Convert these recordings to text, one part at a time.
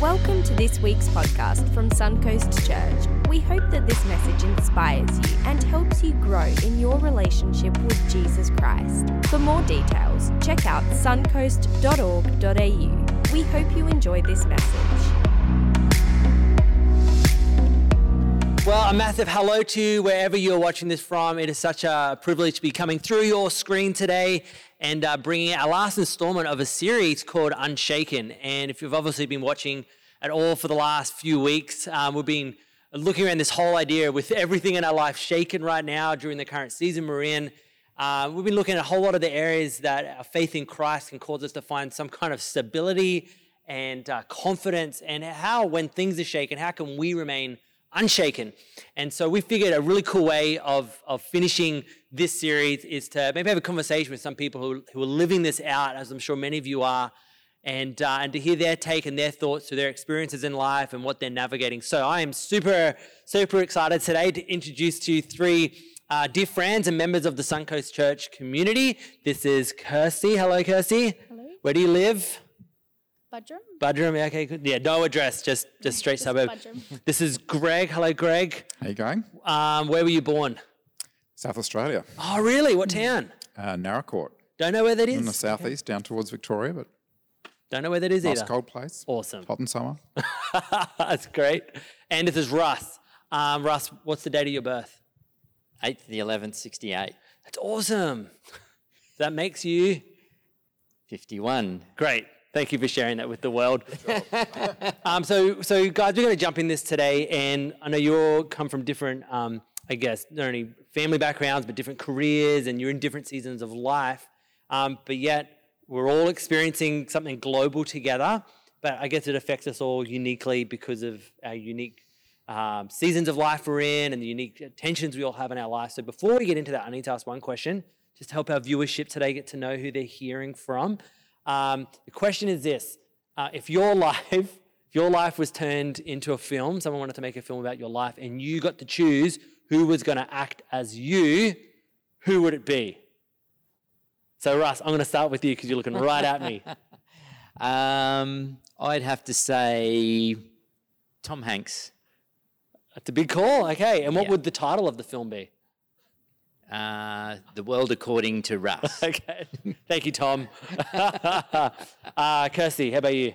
Welcome to this week's podcast from Suncoast Church. We hope that this message inspires you and helps you grow in your relationship with Jesus Christ. For more details, check out suncoast.org.au. We hope you enjoy this message. Well, a massive hello to you wherever you're watching this from. It is such a privilege to be coming through your screen today and uh, bringing our last installment of a series called Unshaken. And if you've obviously been watching at all for the last few weeks, um, we've been looking around this whole idea with everything in our life shaken right now during the current season we're in. Uh, we've been looking at a whole lot of the areas that our faith in Christ can cause us to find some kind of stability and uh, confidence, and how, when things are shaken, how can we remain unshaken. And so we figured a really cool way of, of finishing this series is to maybe have a conversation with some people who, who are living this out, as I'm sure many of you are, and, uh, and to hear their take and their thoughts to their experiences in life and what they're navigating. So I am super, super excited today to introduce to you three uh, dear friends and members of the Suncoast Church community. This is Kirsty. Hello, Kirsty. Hello. Where do you live? Buderim? Buderim, yeah, okay, good. Yeah, no address, just just straight Just suburb. Buderim. This is Greg. Hello, Greg. How you going? Um, where were you born? South Australia, Oh, really? What town? uh, Naracoorte, Don't know where that is. in the is. southeast, down towards Victoria, but Don't know where that is nice either. cold place. Awesome. Hot in summer. That's great. And this is Russ. Um, Russ, what's the date of your birth? 8th the 11th, 68. That's awesome. That makes you 51. great. Thank you for sharing that with the world. um, so, so guys, we're going to jump in this today, and I know you all come from different, um, I guess, not only family backgrounds, but different careers, and you're in different seasons of life. Um, but yet, we're all experiencing something global together. But I guess it affects us all uniquely because of our unique um, seasons of life we're in and the unique tensions we all have in our lives. So before we get into that, I need to ask one question, just to help our viewership today get to know who they're hearing from. Um, the question is this: uh, If your life, if your life was turned into a film, someone wanted to make a film about your life, and you got to choose who was going to act as you, who would it be? So Russ, I'm going to start with you because you're looking right at me. Um, I'd have to say Tom Hanks. That's a big call. Okay, and what Yeah. would the title of the film be? Uh, the World According to Russ. Okay, thank you, Tom. uh, Kirsty, how about you?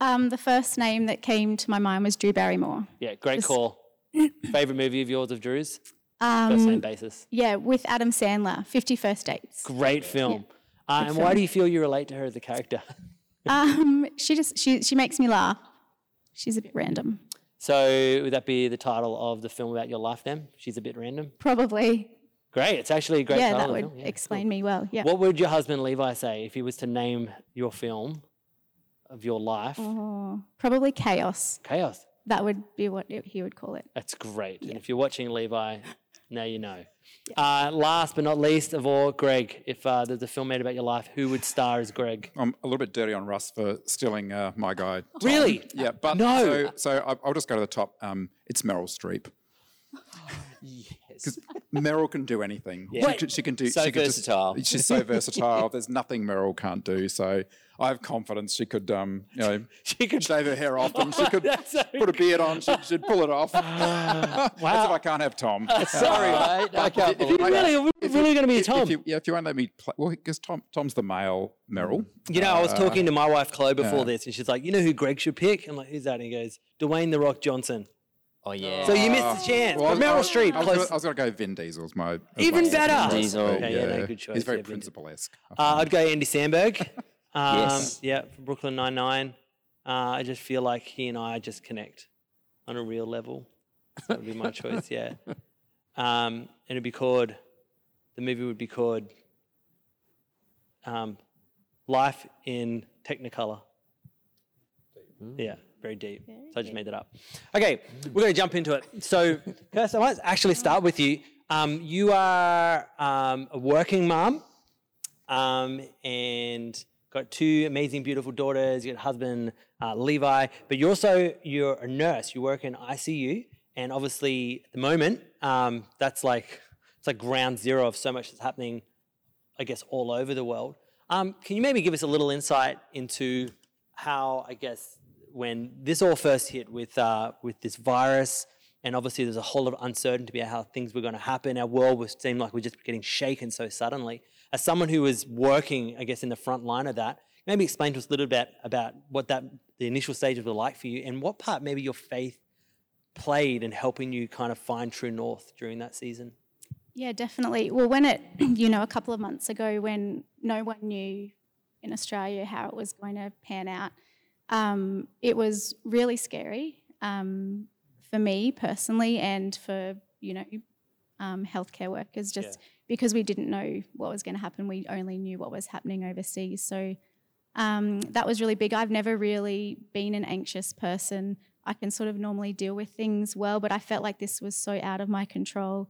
Um, the first name that came to my mind was Drew Barrymore. Yeah, great Just- call. Favorite movie of yours of Drew's? First name Um, basis. yeah, with Adam Sandler, Fifty First Dates. Great film. Uh, Good and why do you feel you relate to her as a character? Um, she just she she makes me laugh. She's a bit random, So would that be the title of the film about your life then? She's a bit random. probably. Great. It's actually a great yeah, title. that would. Yeah, explain cool. me well. Yeah. What would your husband Levi say if he was to name your film of your life? Oh, probably chaos. Chaos. That would be what he would call it. That's great. And if you're watching Levi, now you know. Uh, last but not least of all, Greg, if uh, there's a film made about your life, who would star as Greg? I'm a little bit dirty on Russ for stealing uh, my guy. Tom. Really? Yeah, but No. So, so I- I'll just go to the top. Um, it's Meryl Streep. Because Meryl can do anything. She, can, she can do. So she can just- versatile. she's so versatile. There's nothing Meryl can't do. So I have confidence she could, um, you know, She could shave her hair off and she could so put a beard on. She, she'd pull it off. That's if I can't have Tom. Sorry, mate. I can't if you- believe Really, are If you- really going to be a Tom? If you, yeah, if you won't let me play, well, because Tom, Tom's the male Meryl. You know, I was Uh, talking to my wife Chloe before yeah. this, and she's like, "You know who Greg should pick?" I'm like, "Who's that?" And he goes, "Dwayne the Rock Johnson." Oh, yeah. So you missed the chance. Well, but I Meryl was- Streep, I was, close. gonna, I was gonna go Vin Diesel's my as Even my second better. choice, Diesel. but Okay, yeah, no, good choice. He's very Yeah, Vin Diesel. principle-esque. I Uh, find. I'd go Andy Samberg. Um, Yes. Yeah, from Brooklyn Nine Nine. Uh, I just feel like he and I just connect on a real level. So that would be my choice. Yeah. Um, and it'd be called. The movie would be called. Um, Life in Technicolor. Yeah, very deep. so I just made that up. Okay, we're going to jump into it. So, Kirsten, I might actually start with you. Um, you are um, a working mom um, and got two amazing, beautiful daughters. You got a husband, uh, Levi, but you're also you're a nurse. You work in ICU, and obviously at the moment, um, that's like it's like ground zero of so much that's happening, I guess, all over the world. Um, can you maybe give us a little insight into how I guess when this all first hit with uh, with this virus, and obviously there's a whole lot of uncertainty about how things were going to happen. Our world was seemed like we're just getting shaken so suddenly. As someone who was working, I guess, in the front line of that, maybe explain to us a little bit about what that the initial stages were like for you, and what part maybe your faith played in helping you kind of find true north during that season. Yeah, definitely. Well, when it, you know, a couple of months ago, when no one knew in Australia how it was going to pan out, um, it was really scary um, for me personally and for, you know, um, healthcare workers just Yeah. because we didn't know what was going to happen. We only knew what was happening overseas. So um, that was really big. I've never really been an anxious person. I can sort of normally deal with things well, but I felt like this was so out of my control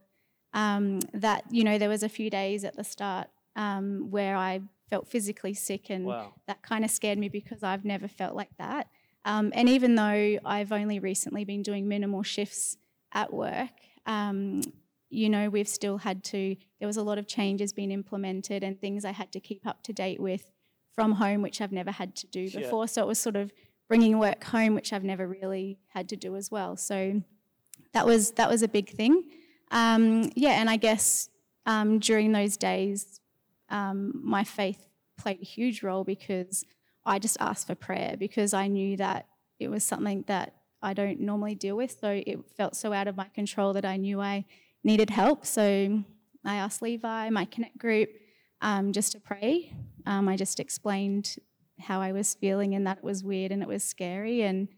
um, that you know there was a few days at the start um, where I felt physically sick, and Wow. that kind of scared me because I've never felt like that. Um, and even though I've only recently been doing minimal shifts at work, um, you know, we've still had to. There was a lot of changes being implemented and things I had to keep up to date with from home, which I've never had to do Yeah. before. So it was sort of bringing work home, which I've never really had to do as well. So that was that was a big thing. Um, yeah, and I guess um, during those days, um, my faith played a huge role because I just asked for prayer because I knew that it was something that I don't normally deal with. So it felt so out of my control that I knew I needed help. So I asked Levi, my Connect group, um, just to pray. Um, I just explained how I was feeling and that it was weird and it was scary. And,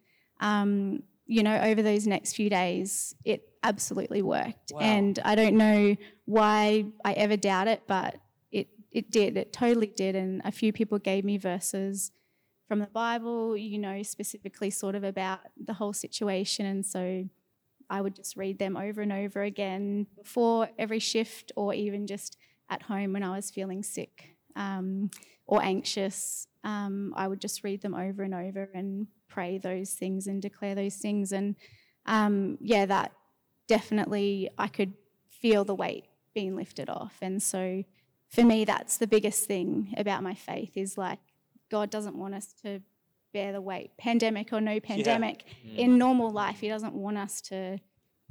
um, you know, over those next few days, it absolutely worked. Wow. And I don't know why I ever doubt it, but it, did. It totally did. And a few people gave me verses from the Bible, you know, specifically sort of about the whole situation. And so I would just read them over and over again before every shift or even just at home when I was feeling sick um, or anxious. Um, I would just read them over and over and pray those things and declare those things. And um, yeah, that definitely I could feel the weight being lifted off. And so for me, that's the biggest thing about my faith is like God doesn't want us to bear the weight, pandemic or no pandemic. Mm. In normal life, He doesn't want us to,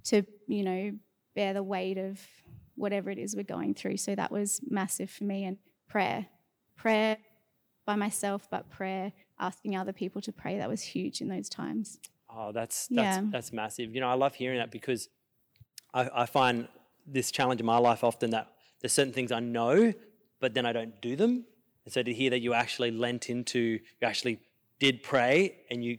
to you know, bear the weight of whatever it is we're going through. So that was massive for me. And prayer, prayer by myself, but prayer asking other people to pray. That was huge in those times. Oh, that's that's Yeah. that's massive. You know, I love hearing that because I, I find this challenge in my life often that there's certain things I know, but then I don't do them. And so to hear that you actually lent into, you actually did pray, and you,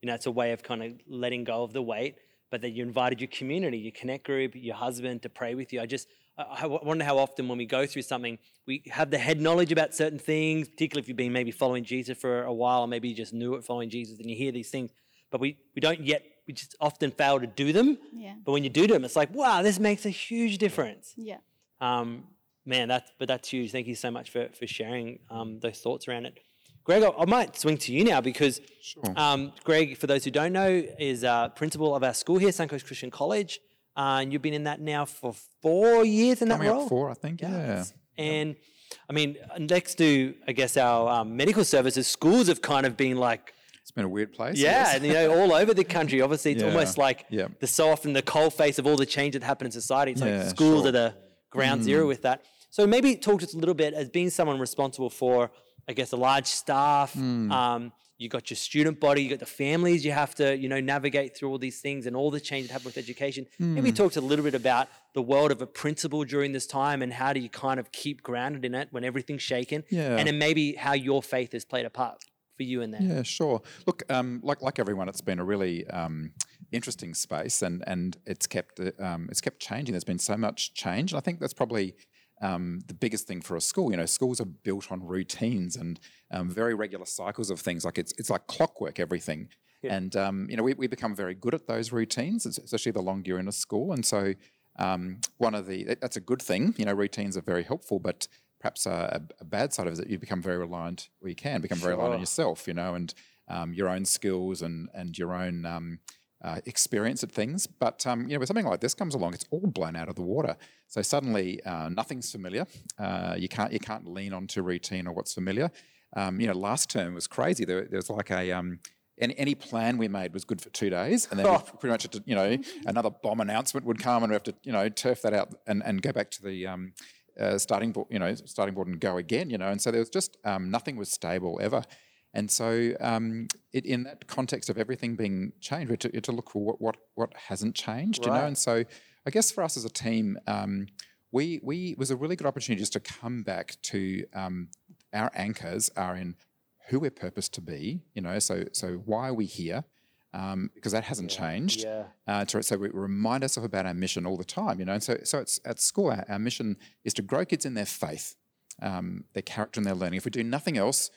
you know, it's a way of kind of letting go of the weight, but that you invited your community, your connect group, your husband to pray with you. I just, I, wonder how often when we go through something, we have the head knowledge about certain things, particularly if you've been maybe following Jesus for a while, or maybe you just knew it following Jesus, and you hear these things, but we, we don't yet, we just often fail to do them. Yeah. But when you do them, it's like, wow, this makes a huge difference. Yeah. Um, man, that's but that's huge. Thank you so much for for sharing um, those thoughts around it. Greg, I might swing to you now because um, Greg, for those who don't know, is uh, principal of our school here, Suncoast Christian College, uh, and you've been in that now for four years in that Coming role. up four, I think. Yeah. And I mean, next to I guess our um, medical services, schools have kind of been like It's been a weird place. yeah, and you know, all over the country. Obviously, it's Yeah, almost like yeah. the so often the cold face of all the change that happened in society. It's like Yeah, schools sure. are the ground hmm. zero with that. So maybe talk to us a little bit as being someone responsible for, I guess, a large staff. Hmm. Um, you got your student body, you got the families you have to, you know, navigate through all these things and all the change that happened with education. Maybe hmm. talk to a little bit about the world of a principal during this time and how do you kind of keep grounded in it when everything's shaken. Yeah. And then maybe how your faith has played a part for you in that. Yeah, sure. Look, um, like like everyone, it's been a really um, interesting space, and and it's kept um, it's kept changing. There's been so much change, and I think that's probably um, the biggest thing for a school. You know, schools are built on routines and um, very regular cycles of things. Like it's it's like clockwork, everything. And um, you know, we, we become very good at those routines, especially the longer you're in a school. And so, um, one of the that's a good thing. You know, routines are very helpful, but perhaps a, a bad side of it is that you become very reliant, or you can become very reliant on yourself. You know, and um, your own skills and and your own um, uh, experience at things. But um, you know, when something like this comes along, it's all blown out of the water. So suddenly, uh, nothing's familiar. Uh, you can't you can't lean onto routine or what's familiar. Um, you know, last term was crazy. There, there was like a um, any, any plan we made was good for two days, and then we pretty much to, you know, another bomb announcement would come, and we have to, you know, turf that out and, and go back to the um, uh, starting board, you know, starting board and go again, you know. And so there was just um, nothing was stable ever. And so, um, it, in that context of everything being changed, we had to, to look for what, what what hasn't changed, you know. And so, I guess for us as a team, um, we we it was a really good opportunity just to come back to um, our anchors are in who we're purposed to be, you know. So so why are we here? Um, because that hasn't changed. yeah. Uh, to, so we remind ourselves about our mission all the time, you know. And so so it's at school. Our, our mission is to grow kids in their faith, um, their character, and their learning. If we do nothing else,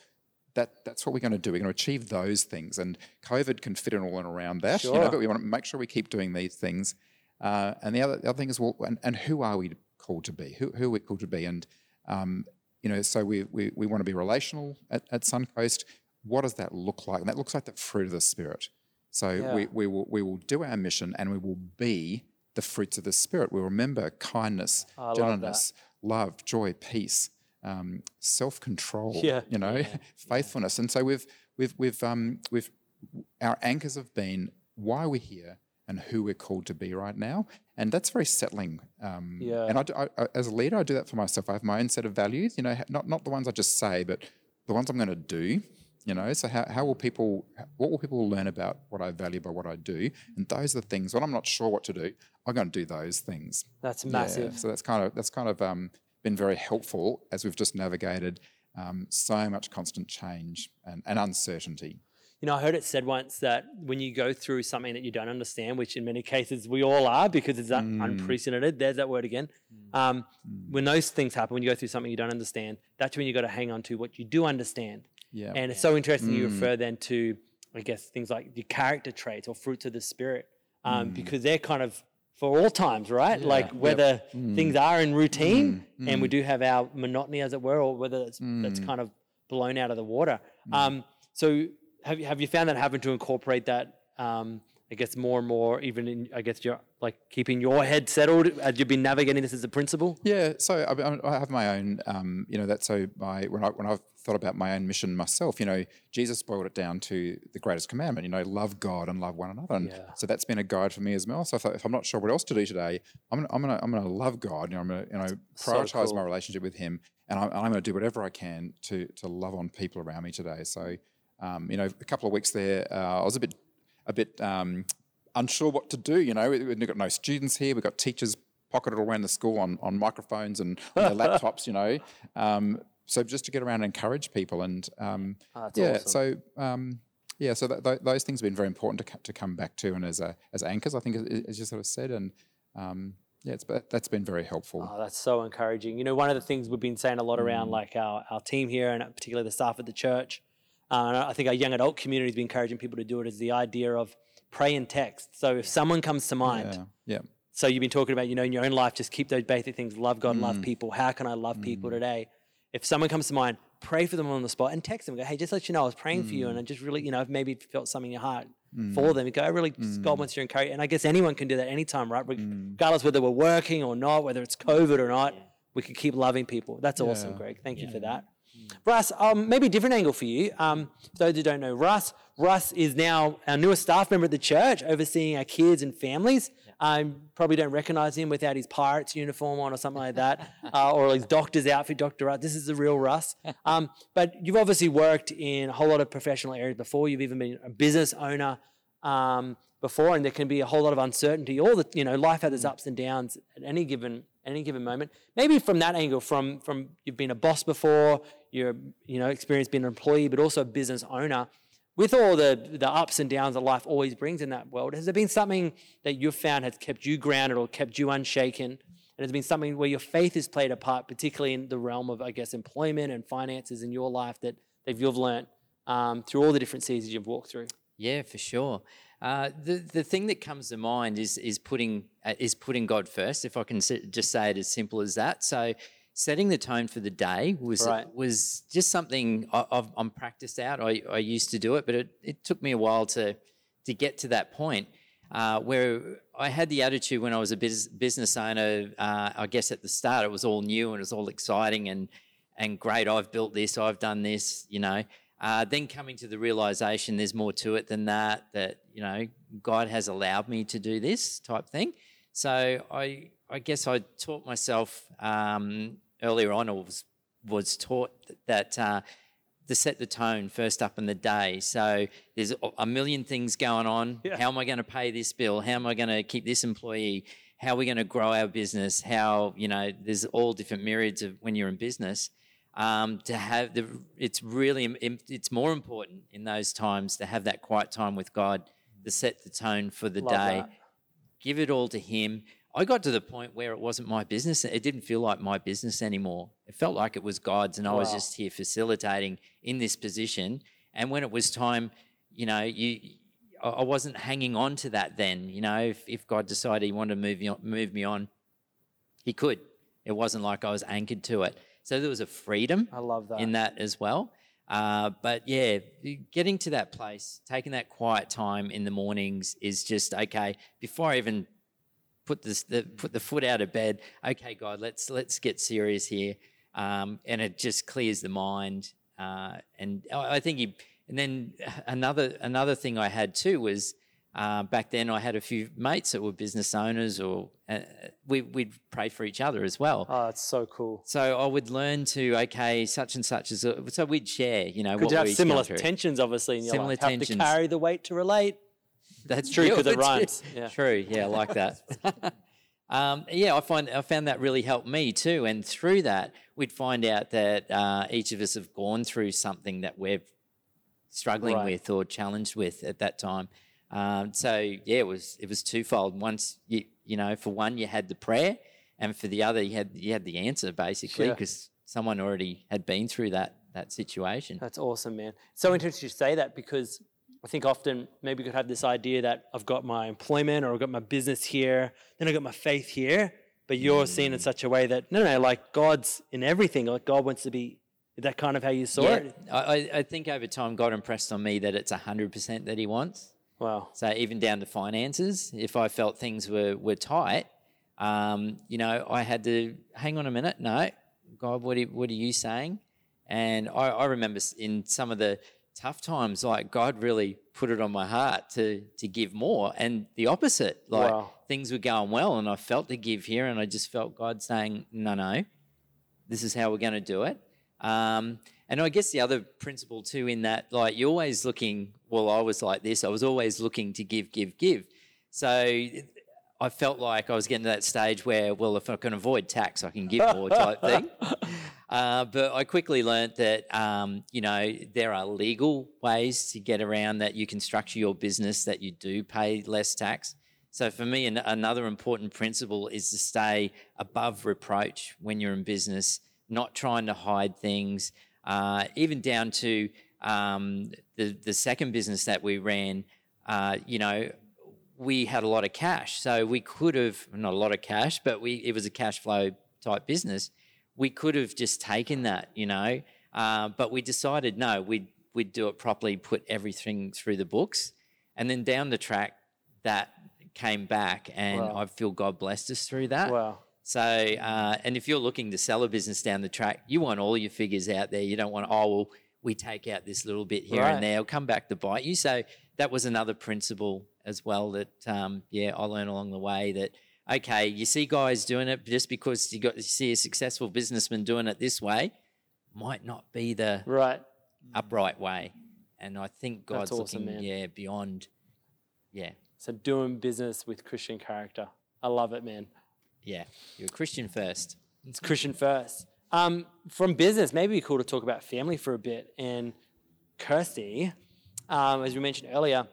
that that's what we're going to do. We're going to achieve those things, and COVID can fit in all in around that. You know, Sure. but we want to make sure we keep doing these things. Uh, and the other the other thing is, well, and, and who are we called to be? Who who are we called to be? And um, you know, so we we, we want to be relational at, at Suncoast. What does that look like? And that looks like the fruit of the spirit. So Yeah. we, we will we will do our mission, and we will be the fruits of the spirit. We'll remember kindness, I gentleness, love, joy, peace, um, self control. Yeah. you know, faithfulness. And so we've we've we've um we've our anchors have been why we're here and who we're called to be right now, and that's very settling. Um, Yeah. And I, I- as a leader, I do that for myself. I have my own set of values. You know, not not the ones I just say, but the ones I'm going to do. You know, so how, how will people, what will people learn about what I value by what I do? And those are the things when I'm not sure what to do, I'm going to do those things. That's Yeah, massive. so that's kind of that's kind of um, been very helpful as we've just navigated um, so much constant change and, and uncertainty. You know, I heard it said once that when you go through something that you don't understand, which in many cases we all are because it's un- Mm. unprecedented, there's that word again. Um, When those things happen, when you go through something you don't understand, that's when you've got to hang on to what you do understand. Yeah. And it's so interesting you Mm. refer then to, I guess, things like your character traits or fruits of the spirit, um, Mm. because they're kind of for all times, right? Like whether Mm. things are in routine and we do have our monotony, as it were, or whether it's, that's Mm. kind of blown out of the water. Um, so have you, have you found that having to incorporate that, um, I gets more and more, even in, I guess, you're like keeping your head settled as you've been navigating this as a principal? Yeah, so I, I have my own, um, you know, that's so my when I when I've thought about my own mission myself, you know, Jesus boiled it down to the greatest commandment, you know, love God and love one another, and Yeah. so that's been a guide for me as well. So if, I, if I'm not sure what else to do today, I'm gonna, I'm gonna I'm gonna love God, you know, I'm gonna you know So prioritize cool. my relationship with Him, and I'm, I'm gonna do whatever I can to to love on people around me today. So, um, you know, a couple of weeks there, uh, I was a bit a bit um, unsure what to do. You know, We- we've got no students here. We've got teachers pocketed all around the school on, on microphones and on their laptops. You know, um, so just to get around and encourage people and um, Oh, yeah. awesome. So um, yeah, so th- those things have been very important to, co- to come back to and as a, as anchors, I think, as, you sort of said, and um, yeah, it's that's been very helpful. Oh, that's so encouraging. You know, one of the things we've been saying a lot around, like our, our team here, and particularly the staff at the church, uh, and I think our young adult community has been encouraging people to do it, is the idea of pray and text. So if someone comes to mind, yeah, yeah, so you've been talking about, you know, in your own life, just keep those basic things: love God, love mm. people. How can I love people mm. today? If someone comes to mind, pray for them on the spot and text them. Go, hey, just let you know, I was praying for you, and I mm. just really, you know, I've maybe felt something in your heart for them. You go, I really, just God wants you to encourage. And I guess anyone can do that anytime, right? Regardless whether we're working or not, whether it's COVID or not, we could keep loving people. That's awesome, Greg. Thank you for that. Russ, um, maybe a different angle for you. Um, for those who don't know Russ, Russ is now our newest staff member at the church, overseeing our kids and families. Um, probably don't recognize him without his Pirates uniform on or something like that, uh, or his doctor's outfit, Dr. Russ. This is the real Russ. Um, but you've obviously worked in a whole lot of professional areas before. You've even been a business owner um, before, and there can be a whole lot of uncertainty. All the you know, life has its ups and downs at any given any given moment. Maybe from that angle, from from you've been a boss before, you're you know experienced being an employee, but also a business owner. With all the the ups and downs that life always brings in that world, has there been something that you've found has kept you grounded or kept you unshaken? And has been something where your faith has played a part, particularly in the realm of, I guess, employment and finances in your life that, that you've learned um, through all the different seasons you've walked through? Yeah, for sure. Uh, the the thing that comes to mind is is putting uh, is putting God first. If I can just say it as simple as that. So, setting the tone for the day was Right. was just something I, I've, I'm practiced out. I, I used to do it, but it, it took me a while to to get to that point uh, where I had the attitude when I was a bus- business owner. Uh, I guess at the start it was all new and it was all exciting and and great. I've built this. I've done this. You know. Uh, then coming to the realization there's more to it than that, that, you know, God has allowed me to do this type thing. So I, I guess I taught myself um, earlier on, or was, was taught that uh, to set the tone first up in the day. So there's a million things going on. Yeah. How am I going to pay this bill? How am I going to keep this employee? How are we going to grow our business? How, you know, there's all different myriads of when you're in business. Um, to have the, it's really, it's more important in those times to have that quiet time with God to set the tone for the Love day that. give it all to him. I got to the point where it wasn't my business. It didn't feel like my business anymore. It felt like it was God's, and I was just here facilitating in this position. And when it was time, you know, you, I I wasn't hanging on to that. Then, you know, if, if God decided He wanted to move me on, move me on, He could. It wasn't like I was anchored to it. So there was a freedom I love that. in that as well. Uh, but yeah, getting to that place, taking that quiet time in the mornings is just okay. Before I even put this, the, put the foot out of bed, okay, God, let's let's get serious here, um, and it just clears the mind. Uh, and I I think he, and then another another thing I had too was uh, back then I had a few mates that were business owners, or uh, we we'd pray for each other as well. oh, it's so cool. So I would learn to okay, such and such is a, so we'd share, you know, what to have we similar tensions, obviously, in your Similar life. Have to carry the weight to relate. That's true, 'cause it rhymes. Yeah. True, yeah, I like that. um, yeah, I find I found that really helped me too, and through that, we'd find out that uh, each of us have gone through something that we're struggling Right. with or challenged with at that time. Um, so yeah, it was it was twofold. Once you you know, for one, you had the prayer, and for the other, you had you had the answer basically Sure. because someone already had been through that that situation. That's awesome, man. So interesting to say that because I think often maybe we could have this idea that I've got my employment or I've got my business here, then I've got my faith here, but you're seen Mm. in such a way that no, no, like God's in everything. Like God wants to be. Is that kind of how you saw yeah, it? I, I- I think over time God impressed on me that it's hundred percent that He wants. Wow. So even down to finances, if I felt things were were tight, um, you know, I had to hang on a minute. No, God, what are, what are you saying? And I, I remember in some of the tough times, like God really put it on my heart to to give more, and the opposite. Like Wow. things were going well, and I felt to give here, and I just felt God saying, "No, no, this is how we're going to do it." Um, and I guess the other principle too, in that, like you're always looking. Well, I was like this. I was always looking to give, give, give. So I felt like I was getting to that stage where, well, if I can avoid tax, I can give more type thing. Uh, but I quickly learnt that, um, you know, there are legal ways to get around that you can structure your business that you do pay less tax. So for me, an- another important principle is to stay above reproach when you're in business, not trying to hide things, uh, even down to um, the the second business that we ran. Uh, you know, we had a lot of cash, so we could have not a lot of cash, but we it was a cash flow type business. We could have just taken that, you know, uh, but we decided no, we'd we'd do it properly, put everything through the books, and then down the track that came back, and Wow. I feel God blessed us through that. Wow. So, uh, and if you're looking to sell a business down the track, you want all your figures out there. You don't want, oh, well, we take out this little bit here Right. and there. It'll come back to bite you. So that was another principle as well that, um, yeah, I learned along the way that, okay, you see guys doing it just because you got you see a successful businessman doing it this way might not be the Right. upright way. And I think God's awesome, looking, man. yeah, beyond, yeah, So doing business with Christian character. I love it, man. Yeah. You're a Christian first. It's Christian first. Um, from business, maybe cool to talk about family for a bit. And Kirsty, um, as we mentioned earlier,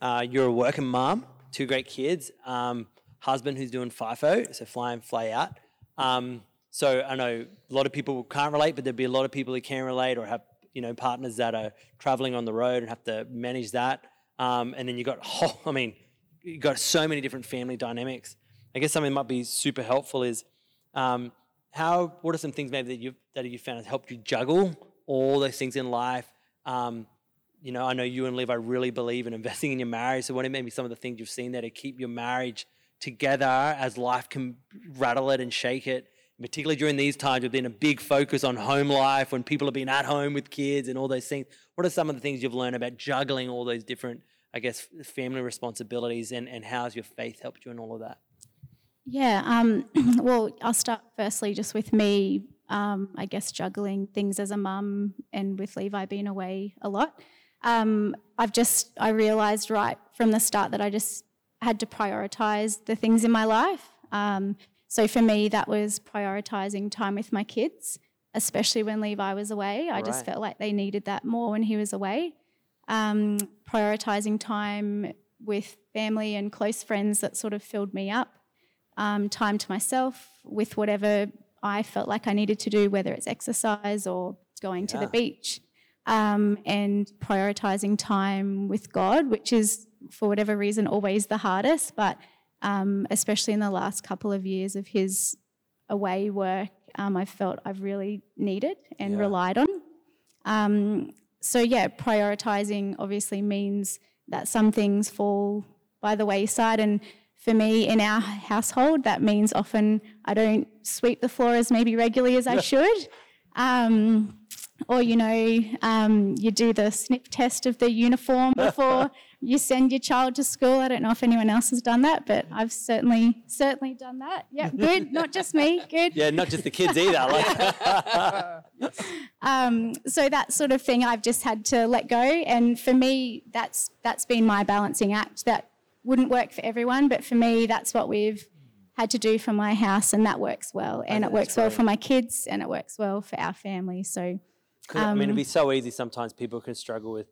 uh, you're a working mom, two great kids, um, husband who's doing FIFO, so fly in, fly out. Um, so I know a lot of people can't relate, but there'd be a lot of people who can relate or have you know partners that are traveling on the road and have to manage that. Um, and then you got whole, I mean, you got so many different family dynamics. I guess something might be super helpful is um, how what are some things maybe that you that you found has helped you juggle all those things in life? Um, you know, I know you and Levi really believe in investing in your marriage. So what are maybe some of the things you've seen there to keep your marriage together as life can rattle it and shake it? Particularly during these times, with been a big focus on home life when people have been at home with kids and all those things. what are some of the things you've learned about juggling all those different, I guess, family responsibilities and, and how's your faith helped you in all of that? Yeah, um, well, I'll start firstly just with me, um, I guess, juggling things as a mum and with Levi being away a lot. Um, I've just, I realised right from the start that I just had to prioritise the things in my life. Um, so for me, that was prioritising time with my kids, especially when Levi was away. I just felt like they needed that more when he was away. Um, prioritising time with family and close friends that sort of filled me up um, time to myself with whatever I felt like I needed to do, whether it's exercise or going to the beach, um, and prioritizing time with God, which is for whatever reason always the hardest, but um, especially in the last couple of years of his away work, um, I felt I've really needed and Yeah. relied on. Um, so yeah, prioritizing obviously means that some things fall by the wayside, and for me in our household, that means often I don't sweep the floor as maybe regularly as I should. Um, or you know, um, you do the snip test of the uniform before you send your child to school. I don't know if anyone else has done that, but I've certainly certainly done that. Yeah, good. Not just me. Good. Yeah, not just the kids either. Like, Um, so that sort of thing I've just had to let go. And for me, that's that's been my balancing act. That wouldn't work for everyone, but for me, that's what we've had to do for my house, and that works well. And it works well for my kids, and it works well for our family. So 'cause, I Um, mean, it'd be so easy sometimes people can struggle with,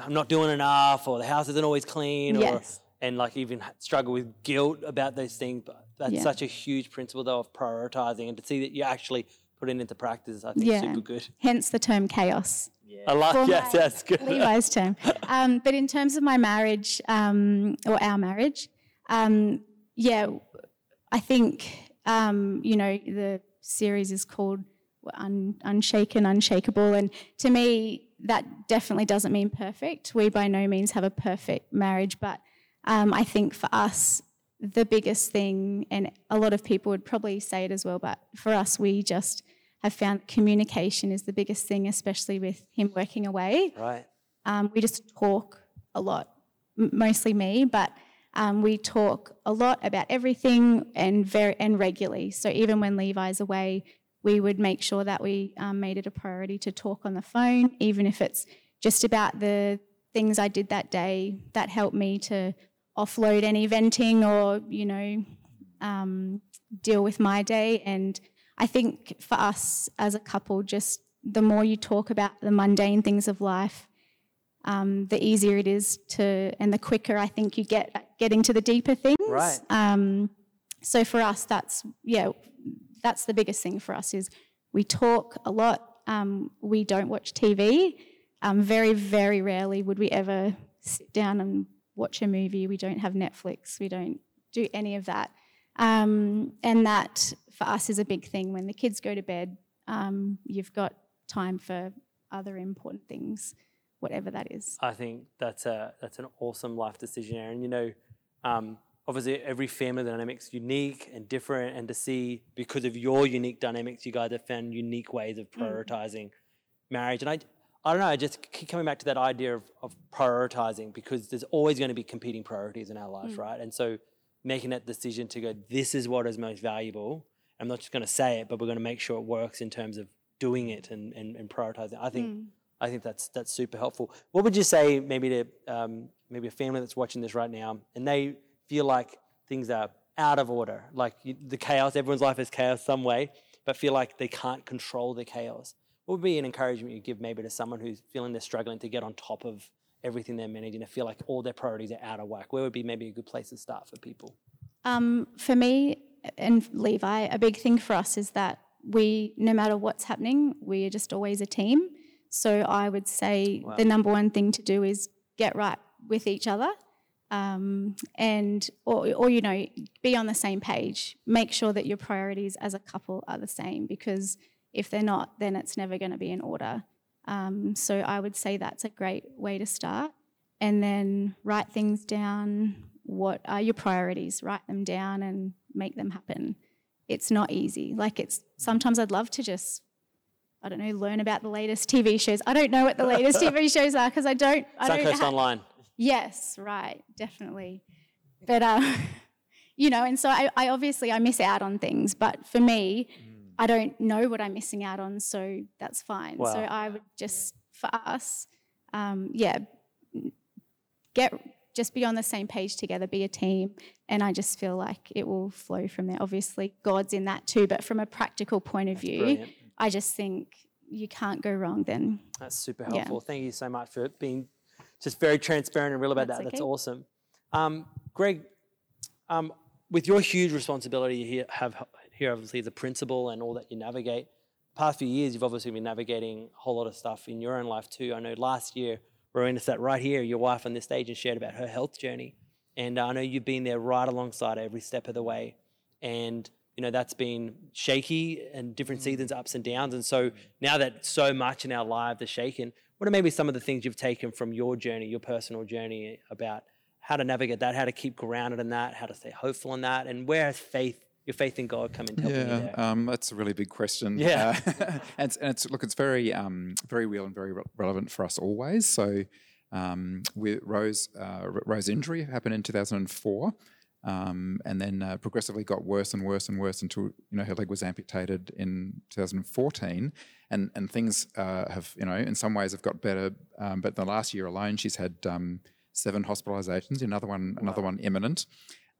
I'm not doing enough, or the house isn't always clean, or and like even struggle with guilt about those things. But that's Yeah. such a huge principle though of prioritizing and to see that you actually put it into practice. I think Yeah. super good. hence the term chaos. I like for yes, that's good. Levi's term. Um, but in terms of my marriage um, or our marriage, um, yeah, I think um, you know the series is called Un- Unshaken, Unshakable, and to me that definitely doesn't mean perfect. We by no means have a perfect marriage, but um, I think for us the biggest thing, and a lot of people would probably say it as well, but for us we just have found communication is the biggest thing, especially with him working away. Right. Um, we just talk a lot, m- mostly me, but um, we talk a lot about everything and very and regularly. So even when Levi's away, we would make sure that we um, made it a priority to talk on the phone, even if it's just about the things I did that day that helped me to offload any venting or you know um, deal with my day. And I think for us as a couple, just the more you talk about the mundane things of life, um, the easier it is to, and the quicker I think you get at getting to the deeper things. Right. Um, so for us, that's yeah, that's the biggest thing for us is we talk a lot. Um, we don't watch TV. Um, very very rarely would we ever sit down and watch a movie. We don't have Netflix. We don't do any of that. Um, and that for us is a big thing. When the kids go to bed, um, you've got time for other important things, whatever that is. I think that's a that's an awesome life decision, Aaron. You know, um, obviously every family dynamic's unique and different, and to see because of your unique dynamics, you guys have found unique ways of prioritizing marriage. And I, I don't know, I just keep coming back to that idea of, of prioritizing because there's always going to be competing priorities in our lives, right? And so making that decision to go, this is what is most valuable. I'm not just going to say it, but we're going to make sure it works in terms of doing it and, and, and prioritizing. I think I think that's that's super helpful. What would you say maybe to um, maybe a family that's watching this right now and they feel like things are out of order, like you, the chaos, everyone's life is chaos some way, but feel like they can't control the chaos. What would be an encouragement you give maybe to someone who's feeling they're struggling to get on top of everything they're managing, to feel like all their priorities are out of whack? Where would be maybe a good place to start for people? Um, for me and Levi, a big thing for us is that we, no matter what's happening, we are just always a team. So I would say the number one thing to do is get right with each other, um, and or, or you know, be on the same page. Make sure that your priorities as a couple are the same because if they're not, then it's never going to be in order. Um, so I would say that's a great way to start, and then write things down. What are your priorities? Write them down and make them happen. It's not easy. Like it's sometimes I'd love to just I don't know, learn about the latest TV shows. I don't know what the latest TV shows are because I don't. I don't Suncoast ha- Online. Yes, right, definitely. But uh, you know, and so I, I obviously I miss out on things, but for me, I don't know what I'm missing out on, so that's fine. So I would just for us, um, yeah, get just be on the same page together, be a team, and I just feel like it will flow from there. Obviously, God's in that too, but from a practical point of view, brilliant. I just think you can't go wrong then. That's super Yeah. helpful. Thank you so much for being just very transparent and real about That's that. That's awesome. Um, Greg, um, with your huge responsibility here, have here obviously a principal and all that you navigate. Past few years, you've obviously been navigating a whole lot of stuff in your own life too. I know last year, Rowena sat right here, your wife on this stage, and shared about her health journey. And I know you've been there right alongside every step of the way. And you know that's been shaky and different mm. seasons, ups and downs. And so now that so much in our lives is shaken, what are maybe some of the things you've taken from your journey, your personal journey, about how to navigate that, how to keep grounded in that, how to stay hopeful in that, and where has faith, your faith in God, come helping you Yeah, um, that's a really big question. Yeah. Uh, and, it's, and it's look, it's very, um, very real and very re- relevant for us always. So, um, with Rose, uh, Ro's injury happened in 2004, um, and then uh, progressively got worse and worse and worse until you know her leg was amputated in 2014, and and things uh, have you know in some ways have got better, um, but the last year alone she's had um, seven hospitalizations, another one another one imminent.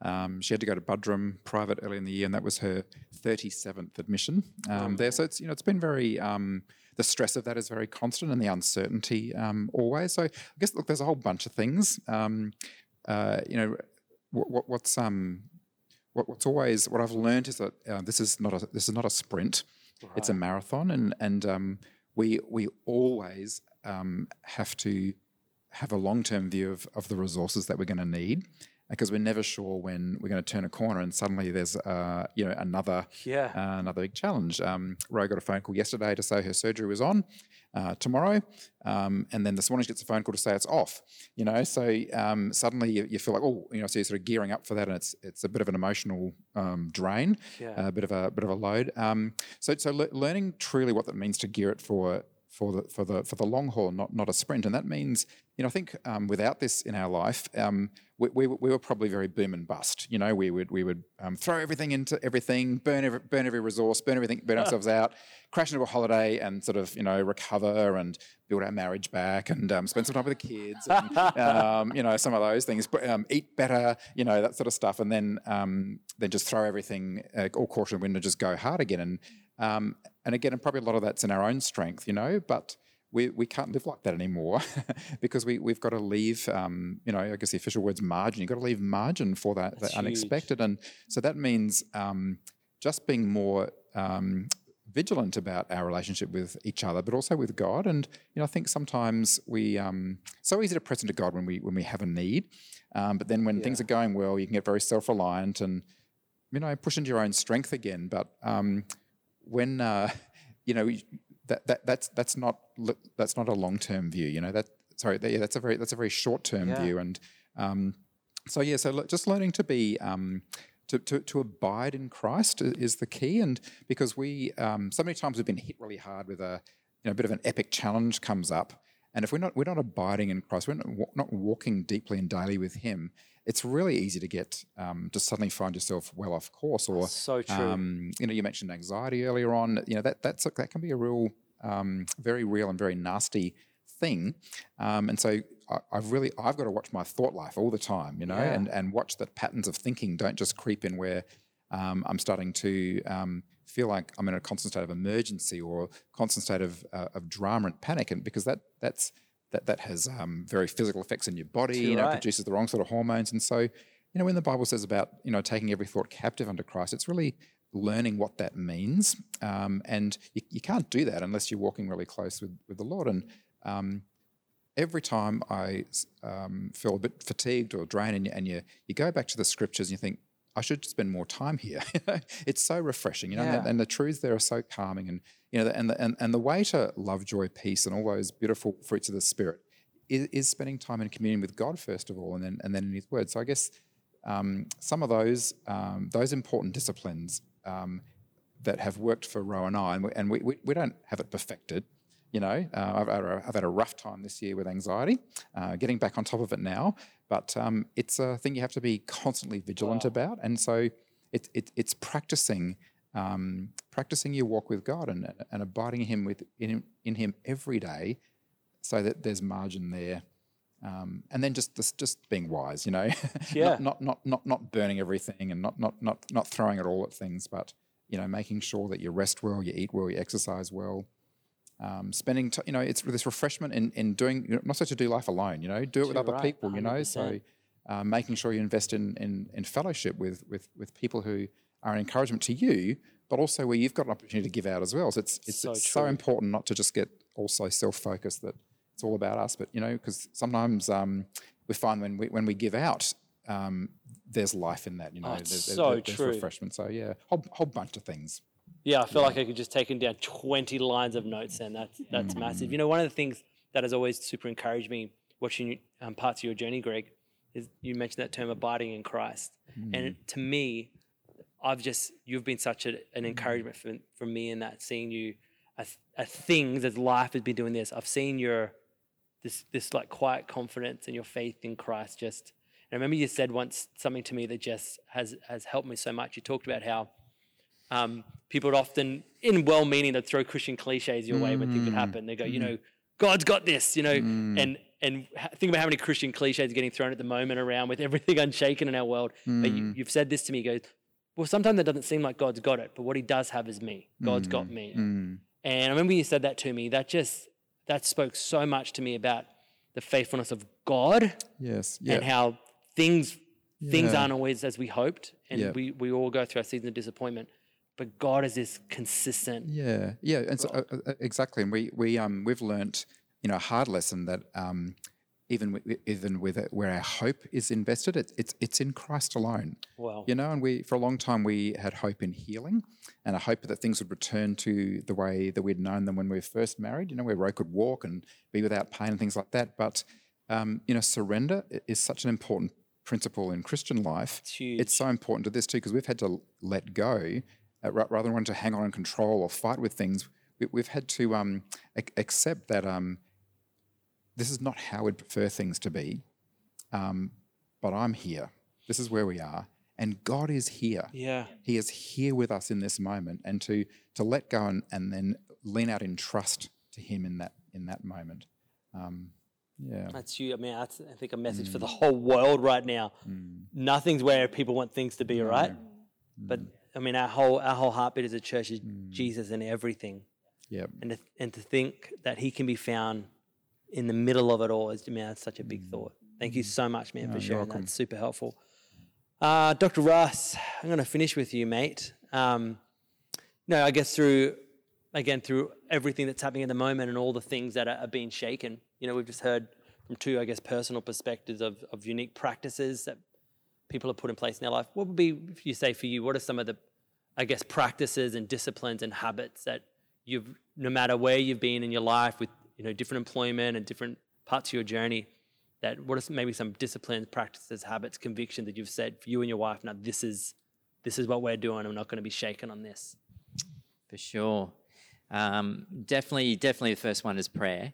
Um, she had to go to Buderim private early in the year, and that was her 37th admission um, there. So it's you know it's been very um, the stress of that is very constant, and the uncertainty um, always. So I guess look, there's a whole bunch of things. Um, uh, you know, what, what, what's um, what, what's always what I've learned is that uh, this is not a this is not a sprint; it's a marathon, and and um, we we always um, have to have a long term view of, of the resources that we're going to need because we're never sure when we're going to turn a corner and suddenly there's uh, you know another Yeah. uh, another big challenge. Um, Ro got a phone call yesterday to say her surgery was on uh, tomorrow, um, and then this morning she gets a phone call to say it's off. You know, so um, suddenly you, you feel like oh, you know, so you're sort of gearing up for that, and it's it's a bit of an emotional um, drain, Yeah. a bit of a bit of a load. Um, so so le- learning truly what that means to gear it for for the for the for the long haul, not not a sprint, and that means you know I think um, without this in our life, um, we, we, we were probably very boom and bust. You know, we would we would um, throw everything into everything, burn every, burn every resource, burn everything, burn ourselves out, crash into a holiday, and sort of you know recover and build our marriage back, and um, spend some time with the kids, and, um, you know some of those things, but um, eat better, you know that sort of stuff, and then um, then just throw everything uh, all caution to the wind and just go hard again, and um, and again, and probably a lot of that's in our own strength, you know, but we, we can't live like that anymore because we, we've got to leave, um, you know, I guess the official word's margin. You've got to leave margin for that, that unexpected. And so that means um, just being more um, vigilant about our relationship with each other, but also with God. And, you know, I think sometimes we, um, so easy to press into God when we, when we have a need. Um, but then when things are going well, you can get very self-reliant and, you know, push into your own strength again. But um, when uh, you know that, that that's that's not that's not a long term view. You know that sorry, that, yeah, that's a very that's a very short term Yeah. view. And um, so yeah, so just learning to be. Um, to, to, to abide in Christ is the key, and because we um, so many times we've been hit really hard with a you know a bit of an epic challenge comes up, and if we're not we're not abiding in Christ, we're not, not walking deeply and daily with Him. It's really easy to get um, to suddenly find yourself well off course, or So true. um, you know, you mentioned anxiety earlier on. You know that that's a, that can be a real, um, very real and very nasty thing. Um, and so I, I've really I've got to watch my thought life all the time, you know, Yeah. and and watch that patterns of thinking don't just creep in where um, I'm starting to um, feel like I'm in a constant state of emergency or constant state of uh, of drama and panic, and because that that's that that has um, very physical effects in your body, you know, right. produces the wrong sort of hormones, and so you know when the Bible says about you know taking every thought captive under Christ, it's really learning what that means, um, and you, you can't do that unless you're walking really close with with the Lord. And um, every time I um, feel a bit fatigued or drained, and you, and you you go back to the scriptures and you think. I should spend more time here. it's so refreshing, you know, Yeah. and, and the truths there are so calming, and you know, and the, and and the way to love, joy, peace, and all those beautiful fruits of the spirit is, is spending time in communion with God first of all, and then and then in His Word. So I guess um, some of those um, those important disciplines um, that have worked for Ro and I, and we, and we, we, we don't have it perfected. You know, uh, I've, had a, I've had a rough time this year with anxiety, uh, getting back on top of it now. But um, it's a thing you have to be constantly vigilant about, and so it, it, it's practicing um, practicing your walk with God and, and abiding in Him with in, in Him every day, so that there's margin there. Um, and then just, just just being wise, you know, Yeah. not, not not not not burning everything and not not not not throwing it all at things, but you know, making sure that you rest well, you eat well, you exercise well. Um, spending, t- you know, it's this refreshment in, in doing, you know, not so to do life alone, you know, do it with You're other right, people, you know. So, 100%. uh, making sure you invest in, in in fellowship with with with people who are an encouragement to you, but also where you've got an opportunity to give out as well. So it's it's So it's so important not to just get also self focused that it's all about us, but you know, because sometimes um, we find when we when we give out. Um, there's life in that, you know. Oh, there's, so there's, there's true. refreshment. So yeah, whole whole bunch of things. Yeah, I feel like I could just take taken down 20 lines of notes and that's that's mm. massive. You know, one of the things that has always super encouraged me watching um, parts of your journey, Greg, is you mentioned that term abiding in Christ. Mm. And to me, I've just, you've been such a, an mm. encouragement for, for me in that seeing you as, things, as life has been doing this. I've seen your, this, this like quiet confidence and your faith in Christ just, and I remember you said once something to me that just has, has helped me so much. You talked about how um, people would often, in well meaning, they'd throw Christian cliches your way when things would mm, happen. They go, you mm-hmm. know, God's got this, you know, mm. and and think about how many Christian cliches are getting thrown at the moment around with everything unshaken in our world. But you, mm. you've said this to me, goes, well, sometimes that doesn't seem like God's got it, but what He does have is me. God's got me. And I remember you said that to me. That just that spoke so much to me about the faithfulness of God Yes, yeah, and how things things aren't always as we hoped, and Yeah. we we all go through our season of disappointment. But God is this consistent. Yeah, yeah, and so, uh, uh, exactly. And we we um we've learnt you know a hard lesson that um even with, even with it, where our hope is invested, it, it's it's in Christ alone. Wow. You know, and we for a long time we had hope in healing, and a hope that things would return to the way that we'd known them when we were first married. You know, where Ro could walk and be without pain and things like that. But um, you know, surrender is such an important principle in Christian life. It's. It's so important to this too because we've had to let go uh, rather than wanting to hang on and control or fight with things. We, we've had to um, ac- accept that um, this is not how we'd prefer things to be, um, but I'm here. This is where we are, and God is here. yeah. He is here with us in this moment, and to to let go and, and then lean out in trust to Him in that in that moment. Um, yeah, That's you. I mean, that's I think a message for the whole world right now. Nothing's where people want things to be, right? But I mean, our whole our whole heartbeat as a church is Jesus in everything, yeah, and to, and to think that He can be found in the middle of it all is, I mean, that's such a big thought. Thank you so much, man, for sharing. That's super helpful. Uh, Dr. Russ, I'm going to finish with you, mate. Um, no, I guess through again through everything that's happening at the moment and all the things that are, are being shaken. You know, we've just heard from two, I guess, personal perspectives of, of unique practices that people have put in place in their life. What would be, if you say for you, what are some of the, I guess, practices and disciplines and habits that you've, no matter where you've been in your life with, you know, different employment and different parts of your journey, that what are maybe some disciplines, practices, habits, conviction that you've said for you and your wife, now this is, this is what we're doing. I'm not going to be shaken on this. For sure. Um, definitely, definitely the first one is prayer.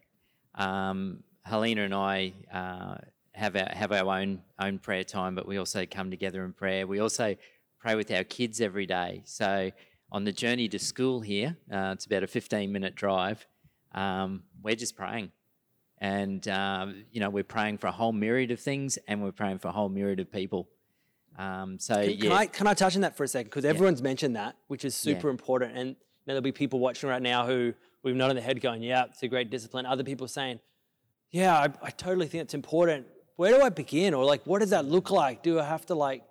Um, Helena and I uh, have our have our own own prayer time, but we also come together in prayer. We also pray with our kids every day. So on the journey to school here, uh, it's about a 15 minute drive. Um, we're just praying, and um, you know we're praying for a whole myriad of things, and we're praying for a whole myriad of people. Um, so Can, yeah, can I can I touch on that for a second? Because everyone's mentioned that, which is super important. And you know, there'll be people watching right now who we've nodded their head, going, "Yeah, it's a great discipline." Other people saying, "Yeah, I, I totally think it's important. Where do I begin? Or like, what does that look like? Do I have to like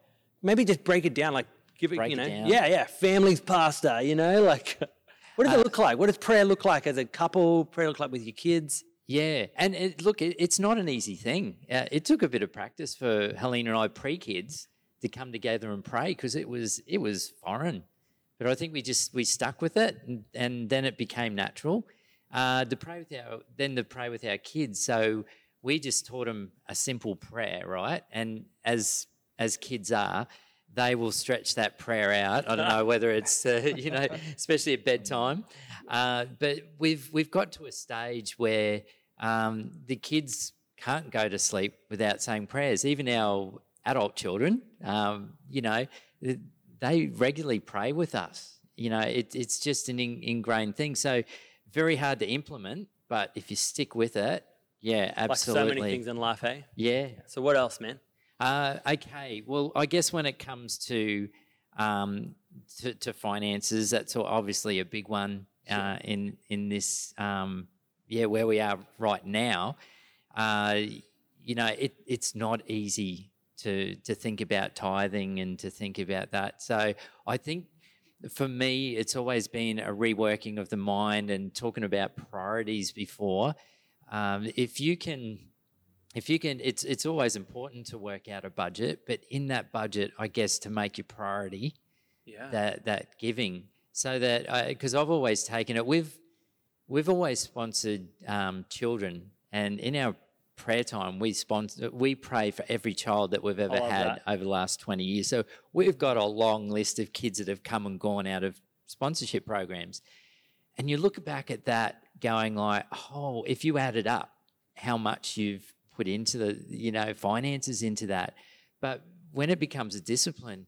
maybe just break it down? Like, give it, Break you it know, down. yeah, yeah, family's pastor. You know, like, what does it look like? What does prayer look like as a couple? Prayer look like with your kids? Yeah, and it, look, it, it's not an easy thing. Uh, it took a bit of practice for Helena and I pre-kids to come together and pray because it was it was foreign, but I think we just we stuck with it, and, and then it became natural. Uh, to pray with our then to pray with our kids, so we just taught them a simple prayer, right? And as as kids are, they will stretch that prayer out. I don't know whether it's uh, you know, especially at bedtime. Uh, but we've we've got to a stage where um, the kids can't go to sleep without saying prayers. Even our adult children, um, you know, they regularly pray with us. You know, it, it's just an in, ingrained thing. So very hard to implement, but if you stick with it, yeah, absolutely. Like so many things in life, hey? Yeah. So what else, man? Uh, okay. Well, I guess when it comes to um, to, to, finances, that's obviously a big one uh, in in this um, yeah where we are right now. Uh, you know, it, it's not easy to to think about tithing and to think about that. So I think for me, it's always been a reworking of the mind and talking about priorities before. Um, if you can if you can it's it's always important to work out a budget but in that budget i guess to make your priority yeah. that that giving so that because i've always taken it we've we've always sponsored um, children and in our prayer time we sponsor we pray for every child that we've ever had that. over the last 20 years so we've got a long list of kids that have come and gone out of sponsorship programs and you look back at that going like oh if you added up how much you've put into the you know finances into that. But when it becomes a discipline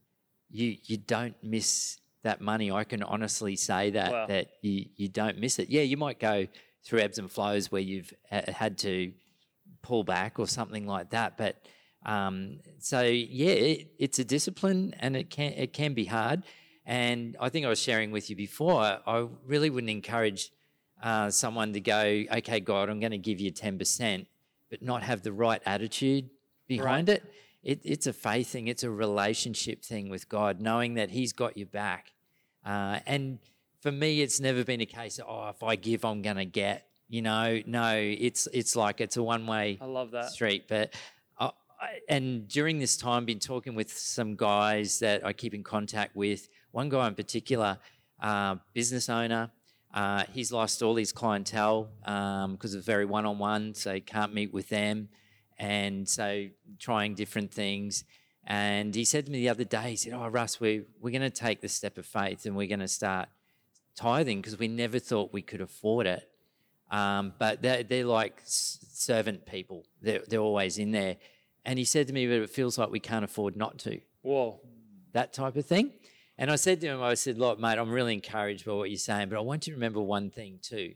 you you don't miss that money. I can honestly say that Wow. that you you don't miss it. Yeah you might go through ebbs and flows where you've ha- had to pull back or something like that but um, so yeah it, it's a discipline and it can it can be hard. And i think i was sharing with you before i really wouldn't encourage uh, someone to go okay god i'm going to give you 10% but not have the right attitude behind it. it. It's a faith thing, it's a relationship thing with God, knowing that He's got your back. Uh, and for me, it's never been a case of, oh, if I give, I'm going to get. You know, no, it's it's like it's a one way I love that. street. But I, I, and during this time, been talking with some guys that I keep in contact with. One guy in particular, uh, business owner. Uh, he's lost all his clientele because of very one on one, so he can't meet with them, and so trying different things. And he said to me the other day, he said, "Oh, Russ, we we're going to take the step of faith and we're going to start tithing because we never thought we could afford it." Um, but they're, they're like s- servant people. They're, they're always in there. And he said to me, but it feels like we can't afford not to, Whoa. that type of thing. And I said to him, I said, look, mate, I'm really encouraged by what you're saying, but I want you to remember one thing too,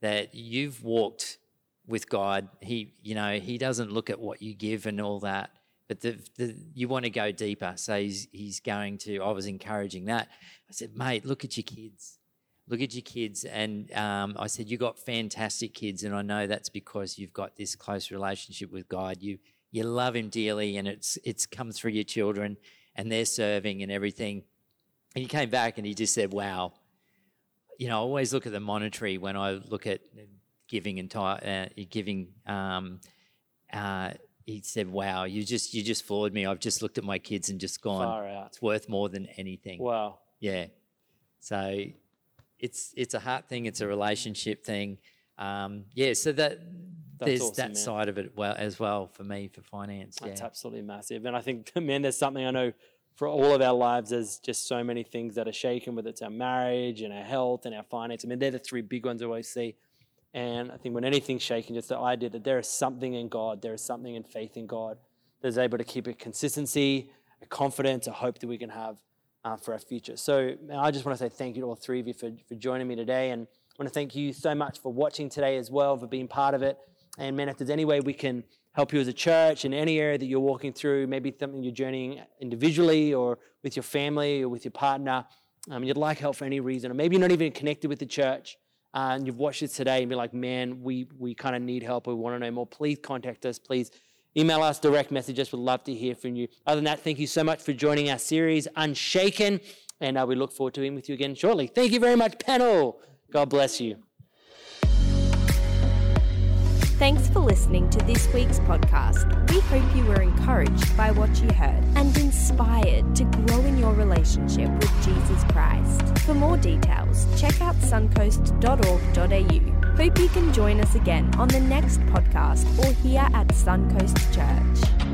that you've walked with God. He, you know, he doesn't look at what you give and all that, but the, the, you want to go deeper. So he's, he's going to, I was encouraging that. I said, mate, look at your kids look at your kids and um, i said you got fantastic kids and i know that's because you've got this close relationship with god you you love him dearly and it's it's come through your children and they're serving and everything he came back and he just said wow you know i always look at the monetary when i look at giving and uh, giving um, uh, he said wow you just you just floored me i've just looked at my kids and just gone it's worth more than anything Wow. yeah. So it's it's a heart thing. It's a relationship thing. Um, yeah. So that there's awesome, that man. side of it well as well for me for finance. Yeah. That's absolutely massive. And I think, man, there's something I know for all of our lives, there's just so many things that are shaken, whether it's our marriage and our health and our finance. I mean, they're the three big ones I always see. And I think when anything's shaken, just the idea that there is something in God, there is something in faith in God that's able to keep a consistency, a confidence, a hope that we can have uh, for our future. So I just want to say thank you to all three of you for, for joining me today. And I want to thank you so much for watching today as well, for being part of it. And man, if there's any way we can help you as a church in any area that you're walking through, maybe something you're journeying individually or with your family or with your partner, um, you'd like help for any reason, or maybe you're not even connected with the church, uh, and you've watched this today and be like, man, we, we kind of need help, we want to know more, please contact us, please email us, direct message us, we'd love to hear from you. Other than that, thank you so much for joining our series, Unshaken, and uh, we look forward to being with you again shortly. Thank you very much, panel. God bless you. Thanks for listening to this week's podcast. We hope you were encouraged by what you heard and inspired to grow in your relationship with Jesus Christ. For more details, check out suncoast.org.au. Hope you can join us again on the next podcast or here at Suncoast Church.